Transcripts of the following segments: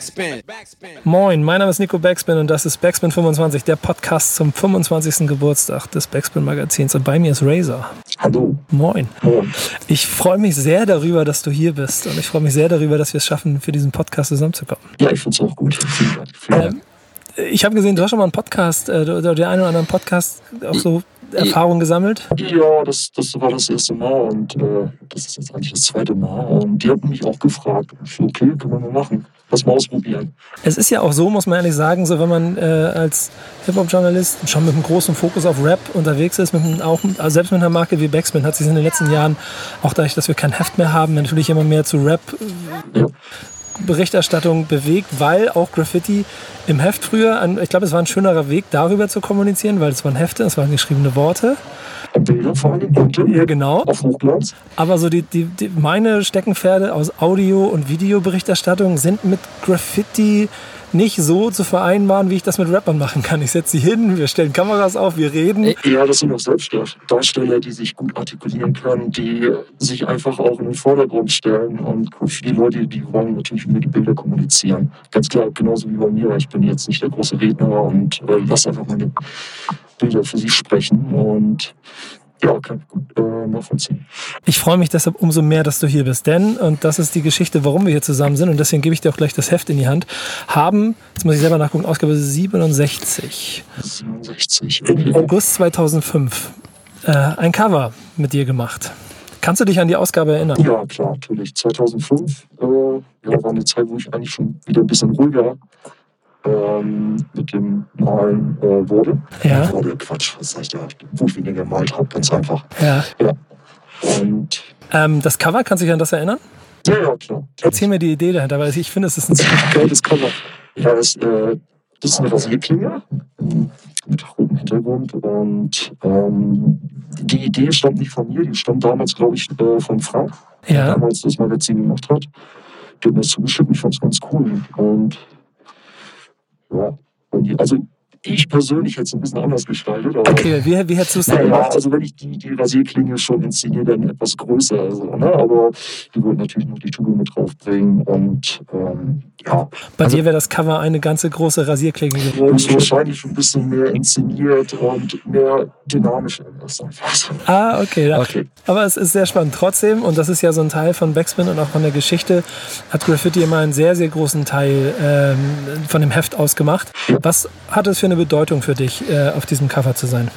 Backspin. Moin, mein Name ist Nico Backspin und das ist Backspin 25, der Podcast zum 25. Geburtstag des Backspin Magazins. Und bei mir ist Razor. Hallo. Moin. Moin. Ich freue mich sehr darüber, dass du hier bist und ich freue mich sehr darüber, dass wir es schaffen, für diesen Podcast zusammenzukommen. Ja, ich finde es auch gut. Vielen Dank. Ähm, ich habe gesehen, du hast schon mal einen Podcast äh, oder den einen oder anderen Podcast auch so Erfahrung gesammelt? Ja, das, das war das erste Mal und äh, das ist jetzt eigentlich das zweite Mal. Und die hatten mich auch gefragt. Okay, können wir mal machen. Lass mal ausprobieren. Es ist ja auch so, muss man ehrlich sagen, so wenn man äh, als Hip-Hop-Journalist schon mit einem großen Fokus auf Rap unterwegs ist, mit einem, auch, also selbst mit einer Marke wie Backspin hat sich in den letzten Jahren, auch dadurch, dass wir kein Heft mehr haben, natürlich immer mehr zu Rap Ja. Berichterstattung bewegt, weil auch Graffiti im Heft früher, ich glaube, es war ein schönerer Weg, darüber zu kommunizieren, weil es waren Hefte, es waren geschriebene Worte. Bilder vor allem, bunte, Ja, genau. auf Hochglanz. Aber so die, die, die, meine Steckenpferde aus Audio- und Videoberichterstattung sind mit Graffiti nicht so zu vereinbaren, wie ich das mit Rappern machen kann. Ich setze sie hin, wir stellen Kameras auf, wir reden. Ja, das sind auch Selbstdarsteller, die sich gut artikulieren können, die sich einfach auch in den Vordergrund stellen. Und für die Leute, die wollen natürlich über die Bilder kommunizieren. Ganz klar, genauso wie bei mir. Ich bin jetzt nicht der große Redner und äh, lasse einfach meine Bilder für sich sprechen. Und ja, kann ich gut äh, nachvollziehen. Ich freue mich deshalb umso mehr, dass du hier bist. Denn, und das ist die Geschichte, warum wir hier zusammen sind, und deswegen gebe ich dir auch gleich das Heft in die Hand, haben, jetzt muss ich selber nachgucken, Ausgabe 67, 67. August 2005, äh, ein Cover mit dir gemacht. Kannst du dich an die Ausgabe erinnern? Ja, klar, natürlich. 2005 äh, ja, war eine Zeit, wo ich eigentlich schon wieder ein bisschen ruhiger ähm, mit dem Malen äh, wurde. Ja. Wurde Quatsch, was sag ich da? Wo ich weniger gemalt habe, ganz einfach. Ja. Ja. Und Ähm, das Cover, kannst du dich an das erinnern? ja, ja, klar. Erzähl mir die Idee dahinter, weil ich finde, es ist ein ziemlich Geiles Cover. Ja, das, äh, das ist eine Rasierklinge mit rotem Hintergrund und ähm, die Idee stammt nicht von mir, die stammt damals, glaube ich, äh, von Frank, der Ja. damals das Magazin gemacht hat. Hat mir das zugeschickt, ich fand es ganz cool. Und ja, also ich persönlich hätte es ein bisschen anders gestaltet. Okay, wie, wie hättest du es denn naja, gemacht? also wenn ich die, die Rasierklinge schon inszeniere, dann etwas größer. Also, ne? Aber die wollten natürlich noch die Tube mit draufbringen. Und ähm, ja, Bei also, dir wäre das Cover eine ganze große Rasierklinge geworden. ist wahrscheinlich ein bisschen mehr inszeniert und mehr dynamisch. Ah, okay. Ja. Okay. Aber es ist sehr spannend. Trotzdem, und das ist ja so ein Teil von Backspin und auch von der Geschichte, hat Graffiti immer einen sehr, sehr großen Teil ähm, von dem Heft ausgemacht. Was hat es für eine Bedeutung für dich, äh, auf diesem Cover zu sein?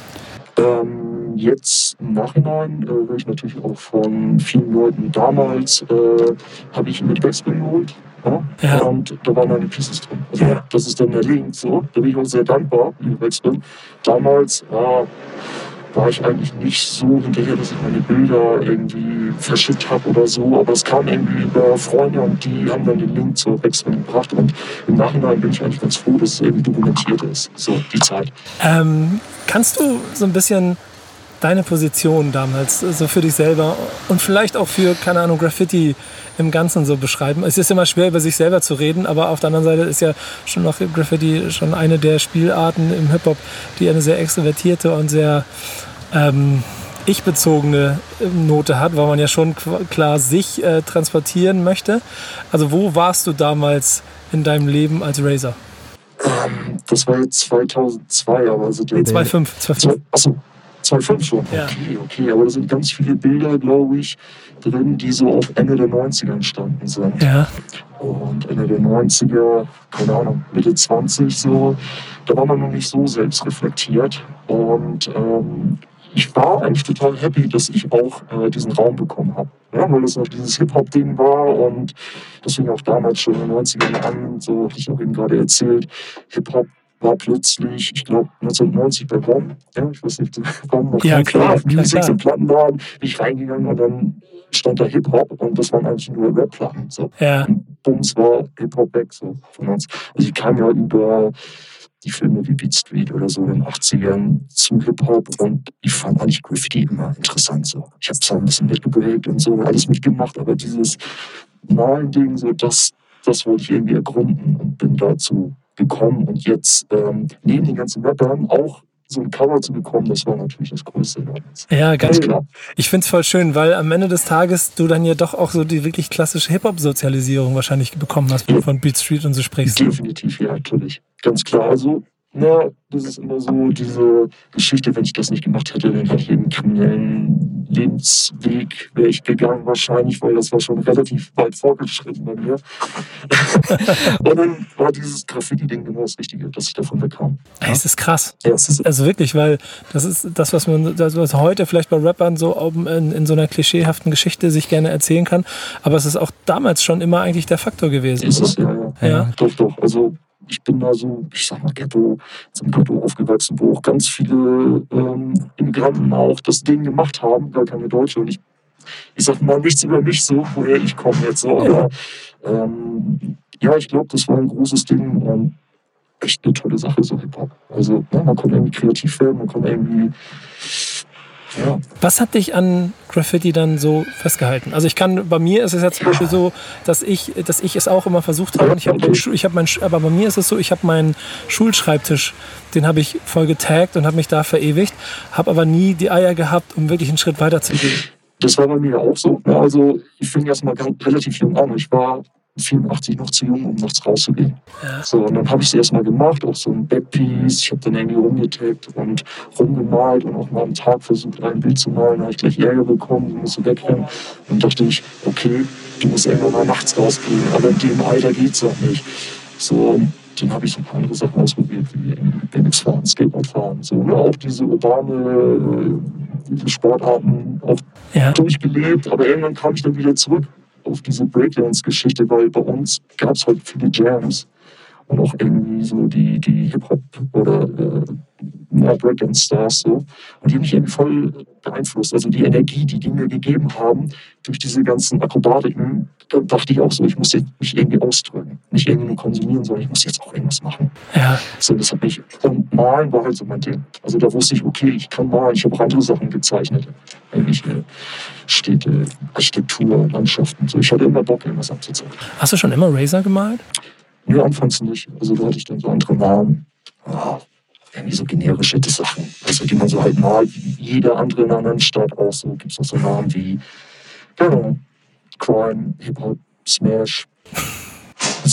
Ähm, jetzt im Nachhinein äh, höre ich natürlich auch von vielen Leuten damals, äh, habe ich die Backspin geholt. Ja? Ja. Und da waren meine Pieces drin. Also, das ist dann der Link. So. Da bin ich auch sehr dankbar, liebe Backspin. Damals ja, war ich eigentlich nicht so hinterher, dass ich meine Bilder irgendwie verschickt habe oder so. Aber es kam irgendwie über Freunde und die haben dann den Link zur Backspin gebracht. Und im Nachhinein bin ich eigentlich ganz froh, dass es irgendwie dokumentiert ist. So, die Zeit. Ähm, kannst du so ein bisschen deine Position damals so für dich selber und vielleicht auch für, keine Ahnung, Graffiti im Ganzen so beschreiben? Es ist immer schwer, über sich selber zu reden, aber auf der anderen Seite ist ja schon noch Graffiti schon eine der Spielarten im Hip-Hop, die eine sehr extrovertierte und sehr ähm, ich-bezogene ähm, Note hat, weil man ja schon klar sich äh, transportieren möchte. Also wo warst du damals in deinem Leben als Razor? Ähm, das war jetzt 2002, aber also der 2,5. 2,5. Achso, 2005 schon. Ja. Okay, okay, aber da sind ganz viele Bilder, glaube ich, drin, die so auf Ende der 90er entstanden sind. Ja. Und Ende der 90er, keine Ahnung, Mitte 20 so, da war man noch nicht so selbstreflektiert. Und ähm, ich war eigentlich total happy, dass ich auch äh, diesen Raum bekommen habe. Ja, weil das noch dieses Hip-Hop-Ding war und das fing auch damals schon in den 90ern an, so hatte ich auch eben gerade erzählt. Hip-Hop war plötzlich, ich glaube 1990 bei Rom, ja, ich weiß nicht, Rom noch Ja, klar, auf Music klar. im Plattenladen, bin ich reingegangen und dann stand da Hip-Hop und das waren eigentlich nur Rap-Platten. So. Ja. Und Bums war Hip-Hop weg so von uns. Also ich kam ja über die Filme wie Beat Street oder so in den 80ern zu Hip-Hop und ich fand eigentlich Graffiti immer interessant. So. Ich habe zwar ein bisschen mitgeprägt und so, alles mitgemacht, aber dieses Malen-Ding, so, das, das wollte ich irgendwie ergründen und bin dazu gekommen und jetzt ähm, neben den ganzen Rappern auch so ein Cover zu bekommen, das war natürlich das Größte damals. Ja, ganz klar. Ich finde es voll schön, weil am Ende des Tages du dann ja doch auch so die wirklich klassische Hip-Hop-Sozialisierung wahrscheinlich bekommen hast, wenn du von Beat Street und so sprichst. Definitiv, ja, natürlich. Ganz klar. Also na, das ist immer so diese Geschichte, wenn ich das nicht gemacht hätte, dann hätte ich einen kriminellen Lebensweg wäre ich gegangen wahrscheinlich, weil das war schon relativ weit vorgeschritten bei mir. und dann war dieses Graffiti-Ding genau das Richtige, dass ich davon wegkam. Ja? Es ist krass. Ja, es ist also wirklich, weil das ist das, was man das, was heute vielleicht bei Rappern so in, in so einer klischeehaften Geschichte sich gerne erzählen kann, aber es ist auch damals schon immer eigentlich der Faktor gewesen. Ist es, ja, ja. ja. Doch, doch. Also ich bin da so, ich sag mal, Ghetto, zum Ghetto aufgewachsen, wo auch ganz viele ähm, Immigranten auch das Ding gemacht haben, gar keine Deutsche. Und ich, ich sag mal nichts über mich so, woher ich komme jetzt so. Aber ähm, ja, ich glaube, das war ein großes Ding und echt eine tolle Sache, so Hip-Hop. Also ja, man konnte irgendwie kreativ werden, man konnte irgendwie ja. Was hat dich an Graffiti dann so festgehalten? Also ich kann, bei mir ist es jetzt zum Beispiel so, dass ich, dass ich es auch immer versucht habe. Und ich habe, ich habe mein, aber bei mir ist es so, ich habe meinen Schulschreibtisch, den habe ich voll getaggt und habe mich da verewigt, habe aber nie die Eier gehabt, um wirklich einen Schritt weiter zu gehen. Das war bei mir auch so. Also ich fing erst mal relativ jung an. Ich war 84 noch zu jung, um nachts rauszugehen. Ja. So, und dann habe ich es erstmal gemacht, auch so ein Backpiece. Ich habe dann irgendwie rumgetaggt und rumgemalt und auch mal am Tag versucht, ein Bild zu malen. Da habe ich gleich Ärger bekommen, musste wegrennen. Und dachte ich, okay, du musst irgendwann mal nachts rausgehen. Aber in dem Alter geht es auch nicht. So, dann habe ich so ein paar andere Sachen ausprobiert, wie BMX fahren, Skateboard fahren. So, ne? Auch diese urbane äh, Sportarten auch ja. durchgelebt. Aber irgendwann kam ich dann wieder zurück auf diese Breakdance-Geschichte, weil bei uns gab es halt viele Jams und auch irgendwie so die, die Hip-Hop oder äh, ja, Breakdance-Stars so. Und die haben mich irgendwie voll beeinflusst. Also die Energie, die die mir gegeben haben durch diese ganzen Akrobatiken, da dachte ich auch so, ich muss jetzt mich irgendwie ausdrücken. Nicht irgendwie nur konsumieren, sondern ich muss jetzt auch irgendwas machen. Ja. So, das hat mich, und malen war halt so mein Ding. Also da wusste ich, okay, ich kann malen. Ich habe auch andere Sachen gezeichnet. Irgendwelche Städte, Architektur, Landschaften. So, ich hatte immer Bock, irgendwas abzuzeichnen. Hast du schon immer Razer gemalt? Nee, anfangs nicht. Also da hatte ich dann so andere Namen. Oh, irgendwie so generische Sachen. Also die man so halt malt, wie jeder andere in einer anderen Stadt auch so. Gibt es noch so Namen wie, genau, Crime, Hip-Hop, Smash.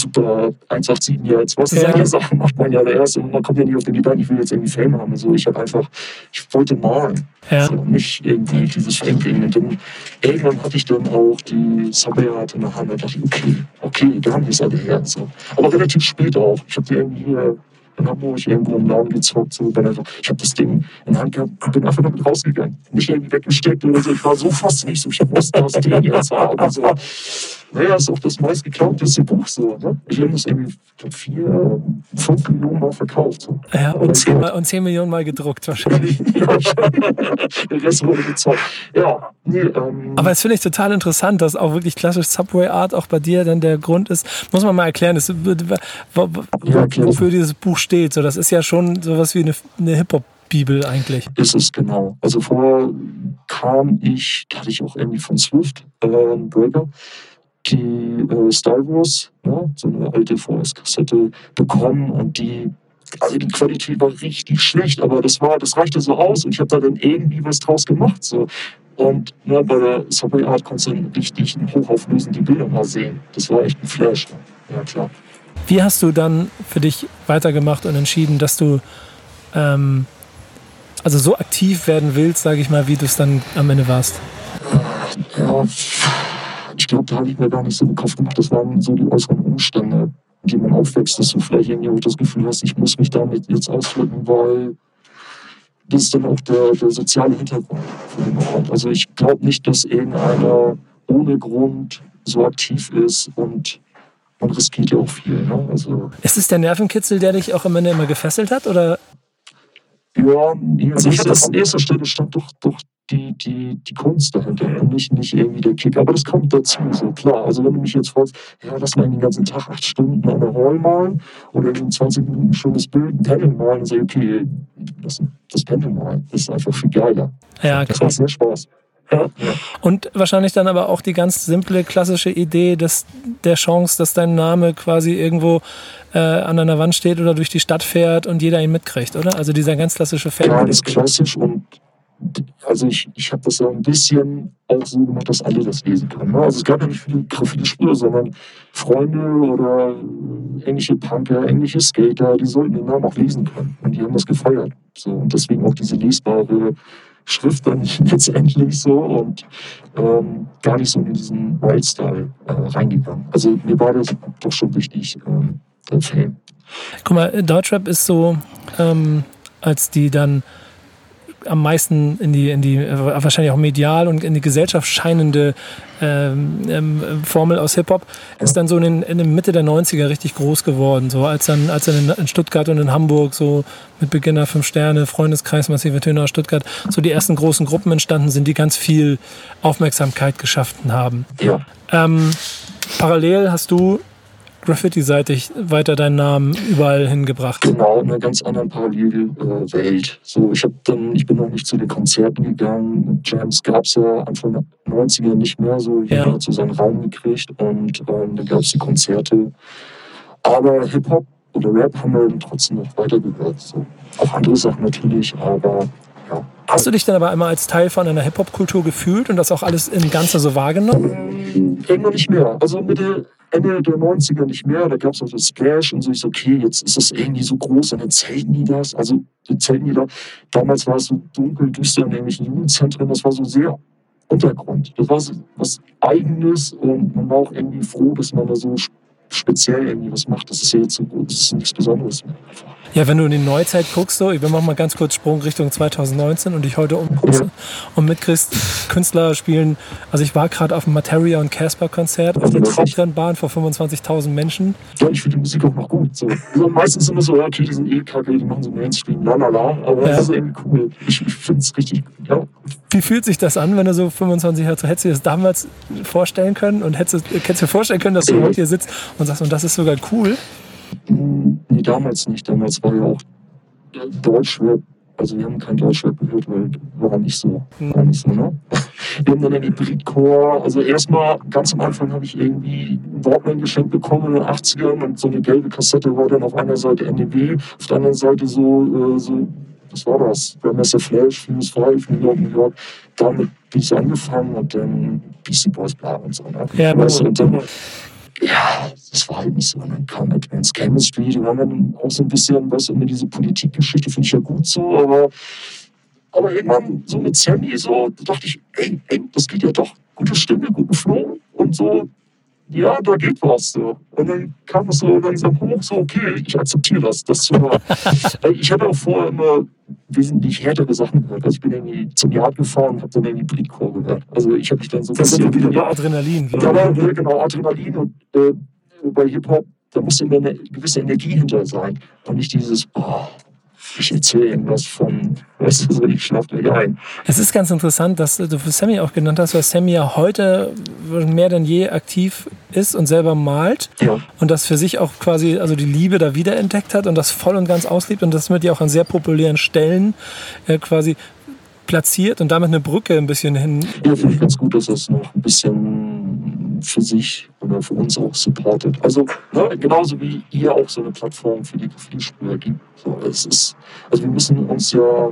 Super 187 jetzt. Was ja. Sachen macht man ja erst und man kommt ja nicht auf den Gedanken, ich will jetzt irgendwie Fame haben. Also ich habe einfach, ich wollte malen. Ja. So, nicht irgendwie dieses Fame-Ding. Und dann irgendwann hatte ich dann auch die Subway Art in der Hand und dachte, okay, okay, da haben wir es alle her. So. Aber relativ spät auch. Ich habe die irgendwie hier in Hamburg irgendwo im Laden gezockt. So, bin einfach, ich habe das Ding in der Hand gehabt und bin einfach damit rausgegangen. Nicht irgendwie weggesteckt oder so. Ich war so fasziniert. So, ich wusste, was Ding jetzt war. Naja, ist auch das meistgeklauteste Buch so. Ne? Ich habe das irgendwie vier, fünf Millionen Mal verkauft. So. Ja, und zehn, mal, und zehn Millionen Mal gedruckt wahrscheinlich. ja, Der Rest wurde gezockt. Ja, nee, ähm, Aber das finde ich total interessant, dass auch wirklich klassisch Subway Art auch bei dir dann der Grund ist. Muss man mal erklären, das, wofür dieses Buch steht. So, das ist ja schon sowas wie eine, eine Hip-Hop- Bibel eigentlich. Ist es genau. Also vorher kam ich, da hatte ich auch irgendwie von Swift, äh, Breaker, die äh, Star Wars, ja, so eine alte VS-Kassette bekommen und die, also die Qualität war richtig schlecht, aber das war, das reichte so aus und ich habe da dann irgendwie was draus gemacht. So. Und ja, bei der Subway Art konntest du dann richtig hochauflösend die Bilder mal sehen. Das war echt ein Flash. Ja, klar. Wie hast du dann für dich weitergemacht und entschieden, dass du ähm, also so aktiv werden willst, sage ich mal, wie du es dann am Ende warst? Ja, ich glaube, da habe ich mir gar nicht so den Kopf gemacht. Das waren so die äußeren Umstände, in denen man aufwächst, dass du vielleicht irgendwie das Gefühl hast, ich muss mich damit jetzt ausdrücken, weil das ist dann auch der, der soziale Hintergrund für den Ort. Also ich glaube nicht, dass irgendeiner ohne Grund so aktiv ist und man riskiert ja auch viel. Ne? Also ist es der Nervenkitzel, der dich auch am Ende immer gefesselt hat? Oder? Ja, also ich hatte an erster Stelle stand doch, doch die, die, die Kunst dahinter und nicht, nicht irgendwie der Kick. Aber das kommt dazu, so klar. Also wenn du mich jetzt fragst, ja, lass mal den ganzen Tag acht Stunden an der Hall malen oder in 20 Minuten ein schönes Bild, ein Panel malen, dann sag ich, okay, das, das Panel malen ist einfach viel geiler. Ja, das macht sehr Spaß. Ja. Und wahrscheinlich dann aber auch die ganz simple, klassische Idee des, der Chance, dass dein Name quasi irgendwo äh, an einer Wand steht oder durch die Stadt fährt und jeder ihn mitkriegt, oder? Also dieser ganz klassische Fan. Ja, das ist klassisch und also ich, ich habe das ja ein bisschen auch so gemacht, dass alle das lesen können. Ne? Also es gab ja nicht viele Graffiti-Spieler, sondern Freunde oder englische Punker, englische Skater, die sollten den Namen auch lesen können. Und die haben das gefeiert. So, und deswegen auch diese lesbare Schrift dann letztendlich so und ähm, gar nicht so in diesen Wildstyle äh, reingegangen. Also mir war das doch schon wichtig, ähm, der Fan. Guck mal, Deutschrap ist so, ähm, als die dann am meisten in die, in die äh, wahrscheinlich auch medial und in die Gesellschaft scheinende ähm, ähm, Formel aus Hip-Hop ist dann so in, den, in der Mitte der 90er richtig groß geworden. So als dann, als dann in, in Stuttgart und in Hamburg so mit Beginner Fünf Sterne, Freundeskreis, Massive Töne aus Stuttgart, so die ersten großen Gruppen entstanden sind, die ganz viel Aufmerksamkeit geschaffen haben. Ja. Ähm, parallel hast du graffiti-seitig weiter deinen Namen überall hingebracht. Genau, in einer ganz anderen Parallelwelt. So, ich, dann, ich bin noch nicht zu den Konzerten gegangen. Jams gab es ja Anfang der 90er nicht mehr so. Jeder Ja. hat so seinen Raum gekriegt und ähm, dann gab es die Konzerte. Aber Hip-Hop oder Rap haben wir dann trotzdem noch weitergehört. So. Auch andere Sachen natürlich, aber ja. Hast du dich dann aber einmal als Teil von einer Hip-Hop-Kultur gefühlt und das auch alles im Ganzen so wahrgenommen? Ähm, Irgendwann nicht mehr. Also Mitte, Ende der 90er nicht mehr. Da gab es auch das Splash und so. Ich so, okay, jetzt ist das irgendwie so groß und dann zelten die das. Also die zelten die da. Damals war es so dunkel, düster in irgendwelchen Jugendzentren. Das war so sehr Untergrund. Das war so was Eigenes und man war auch irgendwie froh, dass man da so sp- speziell irgendwie was macht. Das ist ja jetzt so gut. Das ist nichts Besonderes mehr. Ja, wenn du in die Neuzeit guckst, so, wir machen mal ganz kurz Sprung Richtung 2019 und dich heute umguckst und mitkriegst, Künstler spielen, also ich war gerade auf dem Materia und Casper Konzert auf der das Trabrennbahn vor 25.000 Menschen. Ja, ich finde die Musik auch noch gut. So. Also meistens immer so, ja, okay, die sind eh kacke, die machen so Mainstream, la la la. Aber Ja. das ist irgendwie cool. Ich, ich finde es richtig, ja, Wie fühlt sich das an, wenn du so 25 hast? Hättest du dir das damals vorstellen können und hättest, du- hättest du dir vorstellen können, dass du heute hier sitzt und sagst, und das ist sogar cool? Nee, damals nicht. Damals war ja auch Deutschrap. Also wir haben kein Deutschrap gehört, weil war nicht so. War nicht so, ne? Wir haben dann den Hybridcore. Also erstmal ganz am Anfang habe ich irgendwie ein Walkman geschenkt bekommen in den 80ern und so eine gelbe Kassette war dann auf einer Seite NDW, auf der anderen Seite so, äh, so was war das? Grandmaster Flash, Fuse 5, New York, New York. Damit bin ich angefangen und dann Beastie Boys, bla und so. Ne? Ja, weißt du, und dann, ja, das war halt nicht so. Und dann kam Advanced Chemistry, die waren dann auch so ein bisschen, du, immer diese Politikgeschichte finde ich ja gut so, aber, aber irgendwann so mit Sammy so, da dachte ich, ey, ey, das geht ja doch. Gute Stimme, guten Flow und so, ja, da geht was. So. Und dann kam es so langsam hoch, so, okay, ich akzeptiere das. das war, ich habe auch vorher immer wesentlich härtere Sachen gehört. Also ich bin irgendwie zum Yard gefahren und habe dann irgendwie Bleedcore gehört. Also ich habe mich dann so ein Das ist bisschen wieder ja, Adrenalin. war äh, genau Adrenalin und äh, bei Hip-Hop, da muss immer eine gewisse Energie hinter sein. Und nicht dieses, oh, ich erzähle irgendwas von, weißt du, so, ich schlafe gleich ein. Es ist ganz interessant, dass du Sammy auch genannt hast, weil Sammy ja heute mehr denn je aktiv ist und selber malt Ja, und das für sich auch quasi, also die Liebe da wiederentdeckt hat und das voll und ganz auslebt und das mit ja auch an sehr populären Stellen äh, quasi platziert und damit eine Brücke ein bisschen hin. ja finde ich ganz gut, dass das noch ein bisschen für sich oder für uns auch supportet. Also ne, genauso wie ihr auch so eine Plattform für die Profilspieler gibt. So, es ist, also wir müssen uns ja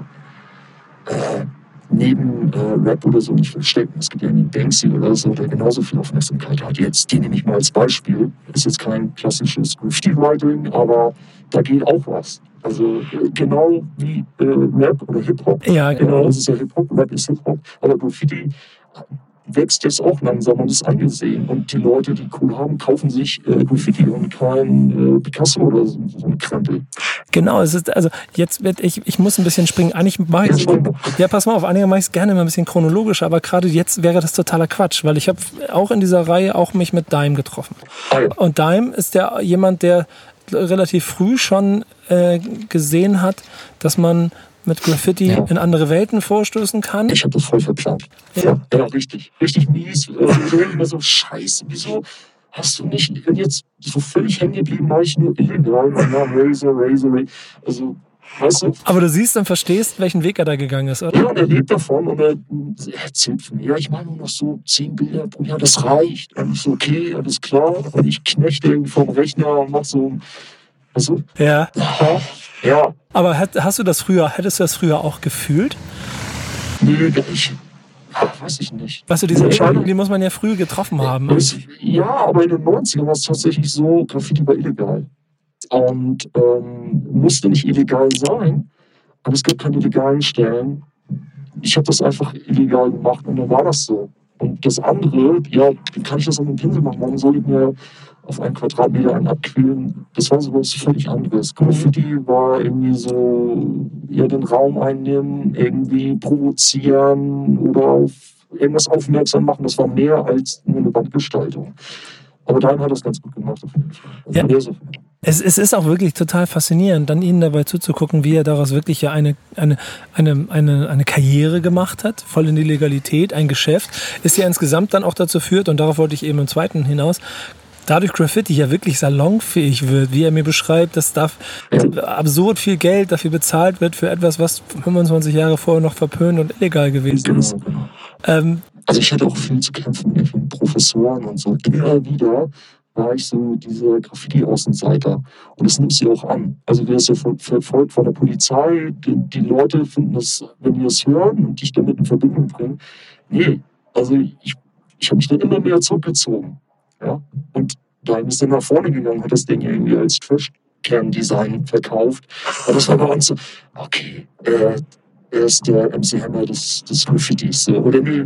äh, neben äh, Rap oder so nicht verstecken. Es gibt ja einen Banksy oder so, der genauso viel Aufmerksamkeit hat. Jetzt, den nehme ich mal als Beispiel. Ist jetzt kein klassisches Graffiti-Writing, aber da geht auch was. Also genau wie äh, Rap oder Hip-Hop. Ja, Genau, genau. das ist ja Hip-Hop, Rap ist Hip-Hop. Aber Graffiti wächst jetzt auch langsam und ist angesehen. Und die Leute, die cool haben, kaufen sich äh, Graffiti und kein äh, Picasso oder so, so ein Krempel. Genau, es ist, also jetzt wird ich, ich muss ein bisschen springen. Eigentlich mache ich Ja, pass mal auf, einige mache ich es gerne immer ein bisschen chronologisch, aber gerade jetzt wäre das totaler Quatsch, weil ich habe auch in dieser Reihe auch mich mit Dime getroffen. Ah, ja. Und Dime ist der jemand, der relativ früh schon äh, gesehen hat, dass man mit Graffiti Ja. in andere Welten vorstoßen kann. Ich habe das voll verplant. Ja. Ja, richtig. Richtig mies. Also, ich denke mir so, scheiße, wieso hast du nicht, und jetzt so völlig hängen geblieben, war ich nur illegal. Ja, Razor, Razor, Razor. Also, Weißt du? Aber du siehst und verstehst, welchen Weg er da gegangen ist, oder? Ja, und er lebt davon und er, er erzählt von mir, ja, ich mache nur noch so zehn Bilder pro Jahr, das reicht. Und ich so, okay, alles klar. Und ich knechte irgendwie vom Rechner und mach so, weißt du? Ja. Ja, ja. Aber hast du das früher, hättest du das früher auch gefühlt? Nee, ich, weiß ich nicht. Weißt du, diese Entscheidung, die muss man ja früh getroffen haben. Es, ja, aber in den 90ern war es tatsächlich so, Graffiti war illegal. Und ähm, musste nicht illegal sein, aber es gab keine illegalen Stellen. Ich habe das einfach illegal gemacht und dann war das so. Und das andere, ja, wie kann ich das an den Pinsel machen? Warum soll ich mir auf einen Quadratmeter einen abquillen? Das war so was völlig anderes. Graffiti war irgendwie so, ja, den Raum einnehmen, irgendwie provozieren oder auf irgendwas aufmerksam machen. Das war mehr als nur eine Wandgestaltung. Aber Dein hat das ganz gut gemacht, auf jeden Fall. Also Ja. Es, es ist auch wirklich total faszinierend, dann ihnen dabei zuzugucken, wie er daraus wirklich ja eine, eine, eine, eine, eine Karriere gemacht hat, voll in die Legalität, ein Geschäft, ist ja insgesamt dann auch dazu führt, und darauf wollte ich eben im zweiten hinaus, dadurch Graffiti ja wirklich salonfähig wird, wie er mir beschreibt, dass da absurd viel Geld dafür bezahlt wird für etwas, was 25 Jahre vorher noch verpönt und illegal gewesen ist. Genau, genau. Ähm, Also ich hatte auch viel zu kämpfen mit Professoren und so. Immer wieder war ich so dieser Graffiti-Außenseiter. Und das nimmst du auch an. Also wer ist ja ver- verfolgt von der Polizei, die, die Leute finden das, wenn die das hören und dich damit in Verbindung bringen. Nee, also ich, ich habe mich dann immer mehr zurückgezogen. Ja? Und dann ist dann nach vorne gegangen, hat das Ding irgendwie als Trash-Can-Design verkauft. Und das war bei uns so, okay, äh, er ist der MC Hammer des, des Graffitis. So. Oder nee,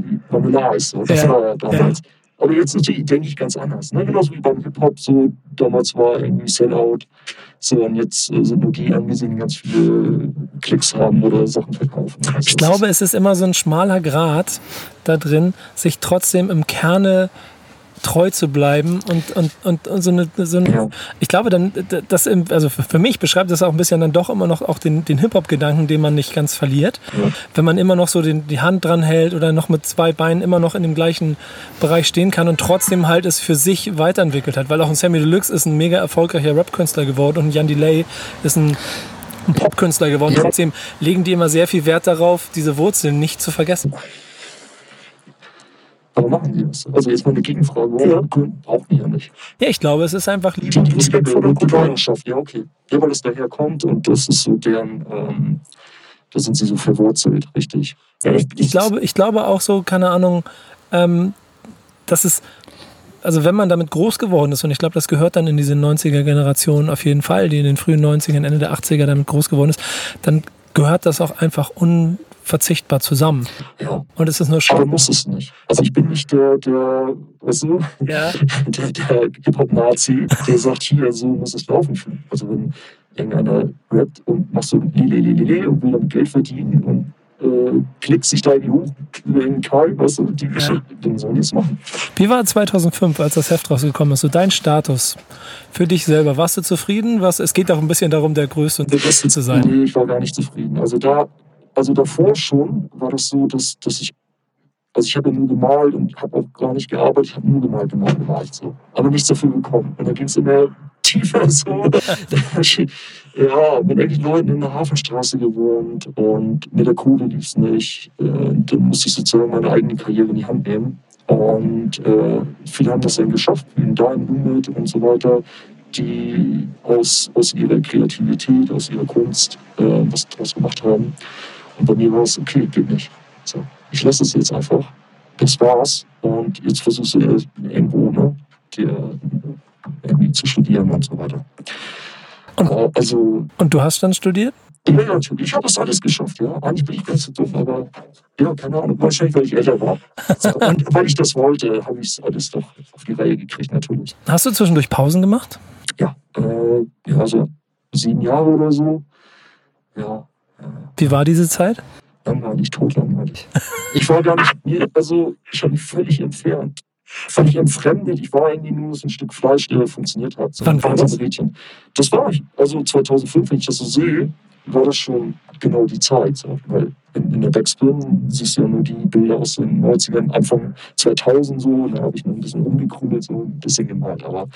Ice. So. Das Ja, war damals. Aber jetzt natürlich denke ich ganz anders. Ne? Genauso wie beim Hip-Hop. So, damals war irgendwie Sellout. So, und jetzt äh, sind nur die angesehen, die ganz viele Klicks haben oder Sachen verkaufen. Also, Ich glaube, es ist immer so ein schmaler Grad da drin, sich trotzdem im Kerne treu zu bleiben und, und, und, und so eine, so eine Ja. ich glaube dann, das, also für mich beschreibt das auch ein bisschen dann doch immer noch auch den, den Hip-Hop-Gedanken, den man nicht ganz verliert. Ja. Wenn man immer noch so den, die Hand dran hält oder noch mit zwei Beinen immer noch in dem gleichen Bereich stehen kann und trotzdem halt es für sich weiterentwickelt hat. Weil auch ein Sammy Deluxe ist ein mega erfolgreicher Rap-Künstler geworden und ein Jan Delay ist ein ein Popkünstler geworden. Ja. Trotzdem legen die immer sehr viel Wert darauf, diese Wurzeln nicht zu vergessen. Aber machen die das? Also jetzt mal eine Gegenfrage. Warum brauchen die ja nicht? Ja, ich glaube, es ist einfach Die die Respekt vor der Kulturlandschaft, ja, okay. Ja, weil es daher kommt und das ist so deren, ähm, da sind sie so verwurzelt, richtig. Ja, ich, ich, glaube, ich glaube auch so, keine Ahnung, ähm, dass es, also wenn man damit groß geworden ist, und ich glaube, das gehört dann in diese 90er-Generation auf jeden Fall, die in den frühen 90ern, Ende der 80er damit groß geworden ist, dann gehört das auch einfach unverzichtbar zusammen. Ja, Und es ist nur aber schade. muss es nicht. Also ich bin nicht der, der, weißt du, Ja, der, der Hip-Hop-Nazi, der sagt, hier, so muss es laufen. Also wenn irgendeiner rappt und macht so Lelelelele und will damit Geld verdienen und äh, klickt sich da irgendwie hoch über den Karl, weißt du, die Ja. dann sollen die es machen. Wie war 2005, als das Heft rausgekommen ist, so dein Status für dich selber? Warst du zufrieden? Was, es geht auch ein bisschen darum, der Größte und der Beste zu sein. Nee, ich war gar nicht zufrieden. Also da, also davor schon war das so, dass, dass ich, also ich habe ja nur gemalt und habe auch gar nicht gearbeitet, ich habe nur gemalt, gemalt, gemalt so. Aber nichts dafür bekommen. Und dann ging es immer tiefer so. ja, mit irgendwelchen Leuten in der Hafenstraße gewohnt und mit der Kohle lief es nicht. Äh, dann musste ich sozusagen meine eigene Karriere in die Hand nehmen. Und äh, viele haben das dann geschafft, wie in Dein Limit und so weiter, die aus, aus ihrer Kreativität, aus ihrer Kunst äh, was draus gemacht haben. Und bei mir war es, okay, geht nicht. So, ich lasse es jetzt einfach. Das war's. Und jetzt versuchst du irgendwo, ne, dir irgendwie zu studieren und so weiter. Und- Aber, also, Und du hast dann studiert? ja, natürlich. Ich habe das alles geschafft, ja. Eigentlich bin ich ganz so dumm, aber ja, keine Ahnung. Wahrscheinlich, weil ich älter war. Und weil ich das wollte, habe ich es alles doch auf die Reihe gekriegt, natürlich. Hast du zwischendurch Pausen gemacht? Ja, äh, ja, so sieben Jahre oder so. Ja, äh, Wie war diese Zeit? langweilig, totlangweilig. Ich war gar nicht, mir- also mich völlig entfernt. Völlig entfremdet. Ich war irgendwie nur so ein Stück Fleisch, der funktioniert hat. So Wann war das? Das war ich. Also 2005, wenn ich das so sehe, war das schon genau die Zeit. So. Weil in, in der Backspin siehst du ja nur die Bilder aus den 90ern, Anfang 2000 so. Da habe ich noch ein bisschen umgekrümelt, so ein bisschen gemalt. Aber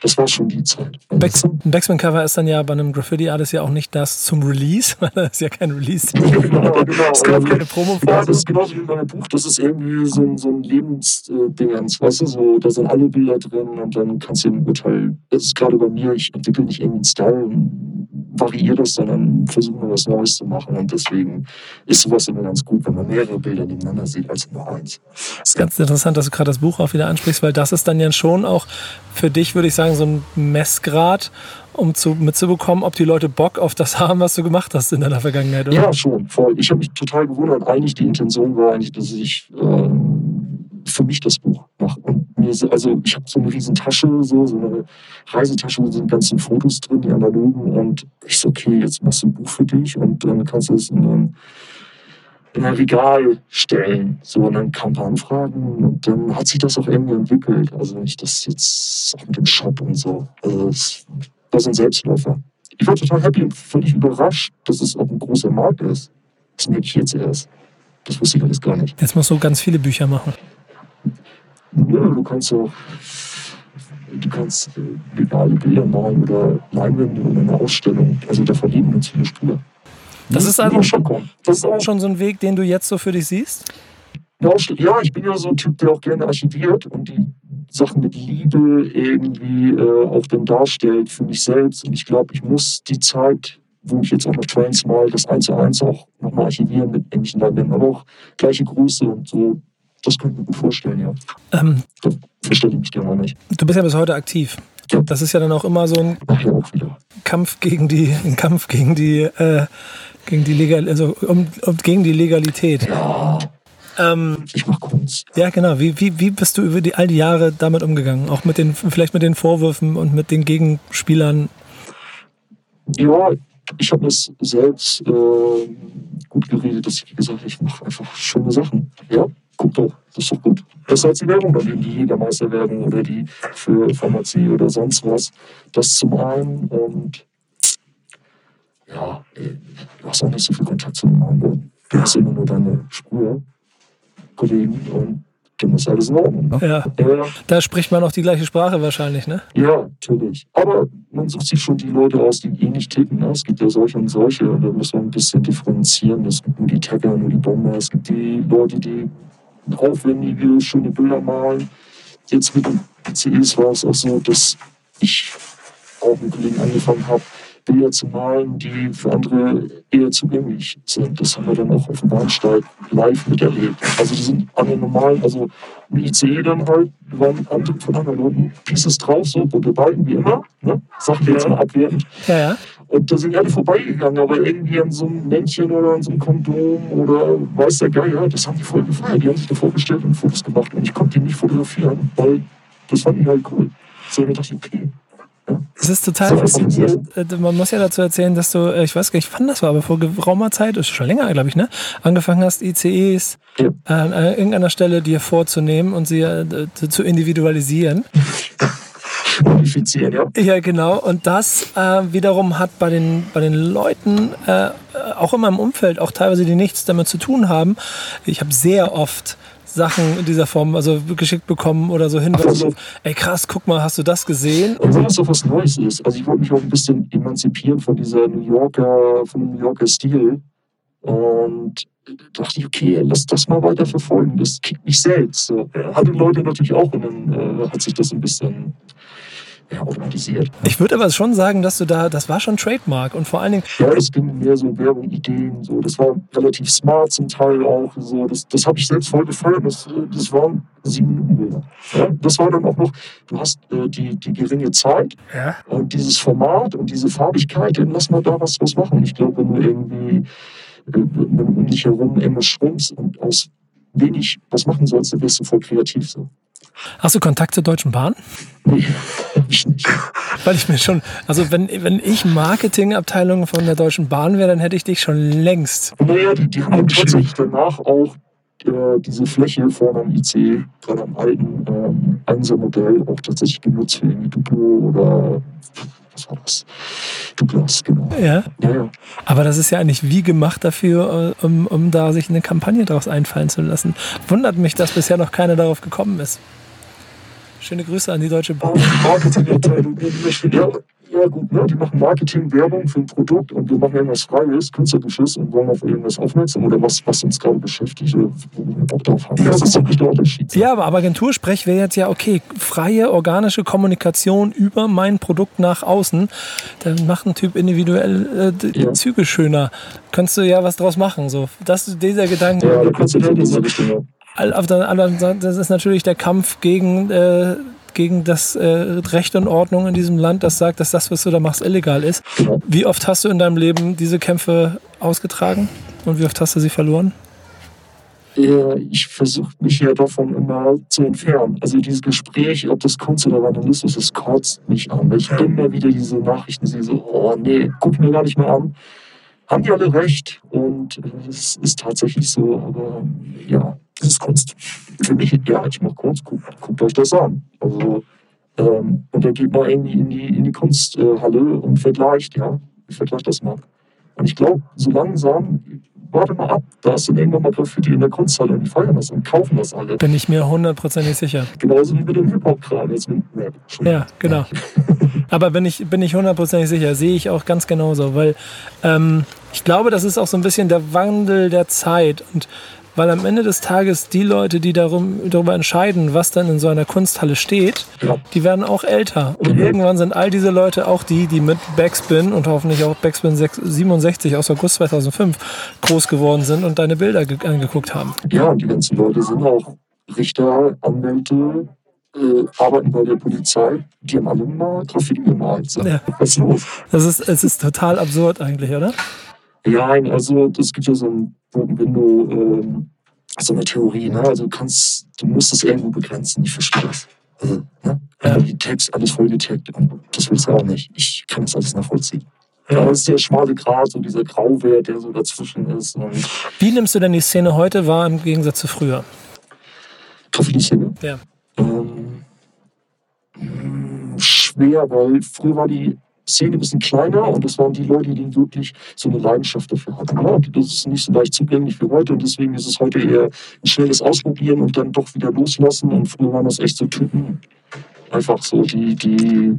das war schon die Zeit. Back, ein Backspin-Cover ist dann ja bei einem Graffiti alles ja auch nicht das zum Release, weil das ist ja kein Release. genau, genau. Es gab keine promo Ja, das ist genauso wie in meinem Buch. Das ist irgendwie so ein, so ein Lebensdingens, weißt du, so, da sind alle Bilder drin und dann kannst du ein Urteil, das ist gerade bei mir, ich entwickle nicht irgendwie einen Style und variiere das, sondern versuche was Neues zu machen und deswegen ist sowas immer ganz gut, wenn man mehrere Bilder nebeneinander sieht als nur eins. Das ist ganz interessant, dass du gerade das Buch auch wieder ansprichst, weil das ist dann ja schon auch für dich, würde ich sagen, so ein Messgrad, um zu, mitzubekommen, ob die Leute Bock auf das haben, was du gemacht hast in deiner Vergangenheit. Oder? Ja, schon, voll. Ich habe mich total gewundert. Eigentlich die Intention war eigentlich, dass ich äh, für mich das Buch mir, also ich habe so eine riesen Tasche, so, so eine Reisetasche mit den ganzen Fotos drin, die analogen. Und ich so, okay, jetzt machst du ein Buch für dich und dann kannst du es in einem in ein Regal stellen. So, und dann kam ein paar Anfragen und dann hat sich das auch irgendwie entwickelt. Also ich das jetzt auch mit dem Shop und so. Also es war so ein Selbstläufer. Ich war total happy und völlig überrascht, dass es auch ein großer Markt ist. Das merke ich jetzt erst. Das wusste ich alles gar nicht. Jetzt musst du ganz viele Bücher machen. Ja, du kannst auch du kannst äh, legale Bilder malen oder Leinwände oder eine Ausstellung. Also da verlieben ganz viele Spieler. Das ist also schon, das ist auch schon so ein Weg, den du jetzt so für dich siehst? Ja, ich bin ja so ein Typ, der auch gerne archiviert und die Sachen mit Liebe irgendwie äh, auch dann darstellt für mich selbst. Und ich glaube, ich muss die Zeit, wo ich jetzt auch noch Trains mal das eins zu eins auch nochmal archivieren mit ähnlichen Leinwänden, aber auch gleiche Größe und so. Das könnte ich mir vorstellen, ja. Ähm, das verstelle ich mich dir auch nicht. Du bist ja bis heute aktiv. Ja. Das ist ja dann auch immer so ein ja Kampf gegen die, ein Kampf gegen die äh, gegen die Legal, also um, um, gegen die Legalität. Ja. Ähm, ich mach Kunst. Ja, genau. Wie, wie, wie bist du über die, all die Jahre damit umgegangen? Auch mit den, vielleicht mit den Vorwürfen und mit den Gegenspielern? Ja, ich habe es selbst äh, gut geredet, dass ich gesagt habe, ich mache einfach schöne Sachen. Ja, guck doch, das ist doch gut. Besser als die Werbung, dann die Jägermeister werden oder die für Pharmazie oder sonst was. Das zum einen und ja, du hast auch nicht so viel Kontakt zu den anderen. Du hast immer nur deine Spurkollegen und dann ist alles in Ordnung. Ne? Ja. ja. Da spricht man auch die gleiche Sprache wahrscheinlich, ne? Ja, natürlich. Aber man sucht sich schon die Leute aus, die eh nicht ticken. Ne? Es gibt ja solche und solche und da muss man ein bisschen differenzieren. Es gibt nur die Tagger, nur die Bomber. Es gibt die Leute, die aufwendige, schöne Bilder malen. Jetzt mit den PCs war es auch so, dass ich auch mit Kollegen angefangen habe, Bilder zu malen, die für andere eher zugänglich sind. Das haben wir dann auch auf dem Bahnsteig live miterlebt. Also die sind alle normal, also im ICE dann halt, waren andere von anderen Leuten Pieces drauf, so bunte Balken wie immer, ne? Sachen jetzt mal abwertend. Ja, ja. Und da sind alle vorbeigegangen, aber irgendwie an so einem Männchen oder an so einem Kondom oder weiß der Geier, das haben die voll gefallen. Die haben sich da vorgestellt und Fotos gemacht und ich konnte die nicht fotografieren, weil das fand ich halt cool. So, da dachte ich, okay, es ist total faszinierend. Äh, man muss ja dazu erzählen, dass du, äh, ich weiß gar nicht, wann das war, aber vor geraumer Zeit, ist schon länger, glaube ich, ne, angefangen hast, ICEs ja. an irgendeiner Stelle dir vorzunehmen und sie äh, zu individualisieren. Modifizieren, ja. Ja, genau. Und das äh, wiederum hat bei den, bei den Leuten, äh, auch in meinem Umfeld, auch teilweise, die nichts damit zu tun haben, ich habe sehr oft Sachen in dieser Form also geschickt bekommen oder so Hinweise also, ey krass, guck mal, hast du das gesehen? Und weil es doch was Neues ist. Also ich wollte mich auch ein bisschen emanzipieren von dieser New Yorker, von dem New Yorker Stil. Und dachte ich, okay, lass das mal weiter verfolgen. Das kickt mich selbst. So. Hatte Leute natürlich auch und dann äh, hat sich das ein bisschen automatisiert. Ich würde aber schon sagen, dass du da, das war schon Trademark und vor allen Dingen. Ja, es ging mehr so Werbung, Ideen, so. Das war relativ smart zum Teil auch. So. Das, das habe ich selbst voll gefallen. Das, das waren sieben Minuten Bilder. Ja, das war dann auch noch, du hast äh, die, die geringe Zeit ja. und dieses Format und diese Farbigkeit, dann lass mal da was draus machen. Ich glaube, wenn du irgendwie äh, um dich herum irgendwas schrumpfst und aus wenig was machen sollst, dann wirst du voll kreativ so. Hast du Kontakt zur Deutschen Bahn? Nee, ich nicht. Weil ich mir schon, also wenn, wenn ich Marketingabteilung von der Deutschen Bahn wäre, dann hätte ich dich schon längst. Naja, die, haben tatsächlich danach auch äh, diese Fläche vorne am IC, gerade am alten ähm, Einser-Modell, auch tatsächlich genutzt für irgendwie Duplo oder was war das? Douglas, genau. Ja. Ja, ja. Aber das ist ja eigentlich wie gemacht dafür, äh, um, um da sich eine Kampagne daraus einfallen zu lassen. Wundert mich, dass bisher noch keiner darauf gekommen ist. Schöne Grüße an die Deutsche Bahn. Auch Marketingabteilung. Ja, ja gut, ne? die machen Marketing, Werbung für ein Produkt und wir machen irgendwas Freies, Künstlerisches und wollen auf irgendwas aufmerksam oder was, was uns gerade beschäftigt, oder wo wir Bock drauf haben. Das ist wirklich der Unterschied. Ja, aber Agentursprech wäre jetzt ja okay, freie organische Kommunikation über mein Produkt nach außen. Dann macht ein Typ individuell äh, die Ja. Züge schöner. Könntest du ja was draus machen. So. Das, dieser Gedanke. Ja, da kannst du in diese Richtung. Auf der anderen Seite, das ist natürlich der Kampf gegen, äh, gegen das äh, Recht und Ordnung in diesem Land, das sagt, dass das, was du da machst, illegal ist. Wie oft hast du in deinem Leben diese Kämpfe ausgetragen und wie oft hast du sie verloren? Äh, Ich versuche mich ja davon immer zu entfernen. Also dieses Gespräch, ob das Kunst oder Vandalismus ist, kotzt mich an. Weil ich immer wieder diese Nachrichten sehe, so, oh nee, guck mir gar nicht mehr an. Haben die alle recht und äh, es ist tatsächlich so, aber ja, das ist Kunst. Für mich, ja, ich mache Kunst, guckt, guckt euch das an. Also, ähm, und dann geht mal irgendwie in die, in die Kunsthalle und vergleicht, ja, vergleicht das mal. Und ich glaube, so langsam, warte mal ab, da ist dann irgendwann mal Graffiti in der Kunsthalle und die feiern das und kaufen das alle. Bin ich mir hundertprozentig sicher. Genauso wie mit dem Hip-Hop-Kram jetzt mit Rap. Ja, genau. Aber bin ich, bin ich hundertprozentig sicher, sehe ich auch ganz genauso, weil ähm, ich glaube, das ist auch so ein bisschen der Wandel der Zeit und weil am Ende des Tages die Leute, die darum, darüber entscheiden, was dann in so einer Kunsthalle steht, die werden auch älter. Und Mhm. irgendwann sind all diese Leute auch die, die mit Backspin und hoffentlich auch Backspin 6 67 aus August 2005 groß geworden sind und deine Bilder ge- angeguckt haben. Ja, und die ganzen Leute sind auch Richter, Anwälte, äh, arbeiten bei der Polizei. Die haben alle mal Graffiti gemalt. Ja. Was ist los? Das ist, es ist total absurd eigentlich, oder? Ja, nein, also es gibt ja so ein Broken Window, ähm, so eine Theorie, ne? Also du kannst, du musst es irgendwo begrenzen, ich verstehe das. Also, ne? Ja. Die Text, alles voll getaggt und das willst du auch nicht. Ich kann das alles nachvollziehen. Ja, es ist der schmale Grat, so dieser Grauwert, der so dazwischen ist. Wie nimmst du denn die Szene heute wahr im Gegensatz zu früher? Graffiti-Szene. Ja. Ähm, mh, schwer, weil früher war die Szene ein bisschen kleiner und das waren die Leute, die wirklich so eine Leidenschaft dafür hatten. Ne? Und Das ist nicht so leicht zugänglich wie heute und deswegen ist es heute eher ein schnelles Ausprobieren und dann doch wieder loslassen. Und früher waren das echt so Typen, einfach so, die, die,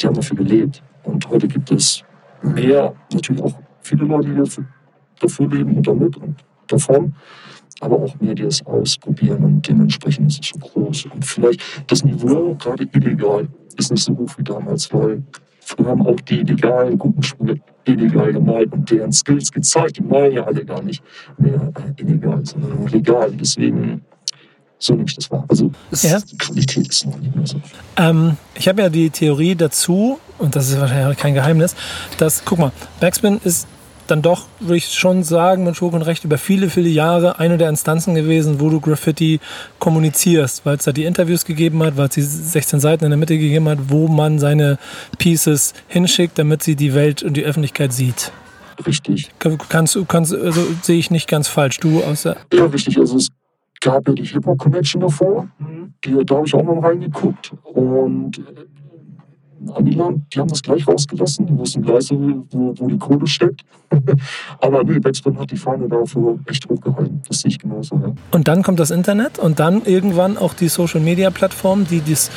die haben dafür gelebt. Und heute gibt es mehr, natürlich auch viele Leute, die dafür, dafür leben und damit und davon aber auch mehr, die es ausprobieren und dementsprechend ist es schon groß. Und vielleicht das Niveau, gerade illegal, ist nicht so hoch wie damals, weil früher haben auch die illegalen guten Spieler illegal gemalt und deren Skills gezeigt. Die malen ja alle gar nicht mehr äh, illegal, sondern nur legal. Deswegen, so nehme ich das wahr. Also Ja. die Qualität ist noch nicht mehr so. Ähm, ich habe ja die Theorie dazu, und das ist wahrscheinlich kein Geheimnis, dass, guck mal, Backspin ist dann doch, würde ich schon sagen, mit Schurk und Recht über viele, viele Jahre eine der Instanzen gewesen, wo du Graffiti kommunizierst, weil es da die Interviews gegeben hat, weil es die 16 Seiten in der Mitte gegeben hat, wo man seine Pieces hinschickt, damit sie die Welt und die Öffentlichkeit sieht. Richtig. Kannst du, kannst, also sehe ich nicht ganz falsch. Du aus der, Ja, richtig. Also es gab ja die Hip-Hop-Connection davor. Die, da habe ich auch mal reingeguckt. Und Aniland, die haben das gleich rausgelassen. Die wussten gleich, wo, wo die Kohle steckt. Aber nee, Backspin hat die Fahne dafür echt hochgehalten. Das sehe ich genauso. Ja. Und dann kommt das Internet und dann irgendwann auch die Social Media Plattformen, die dies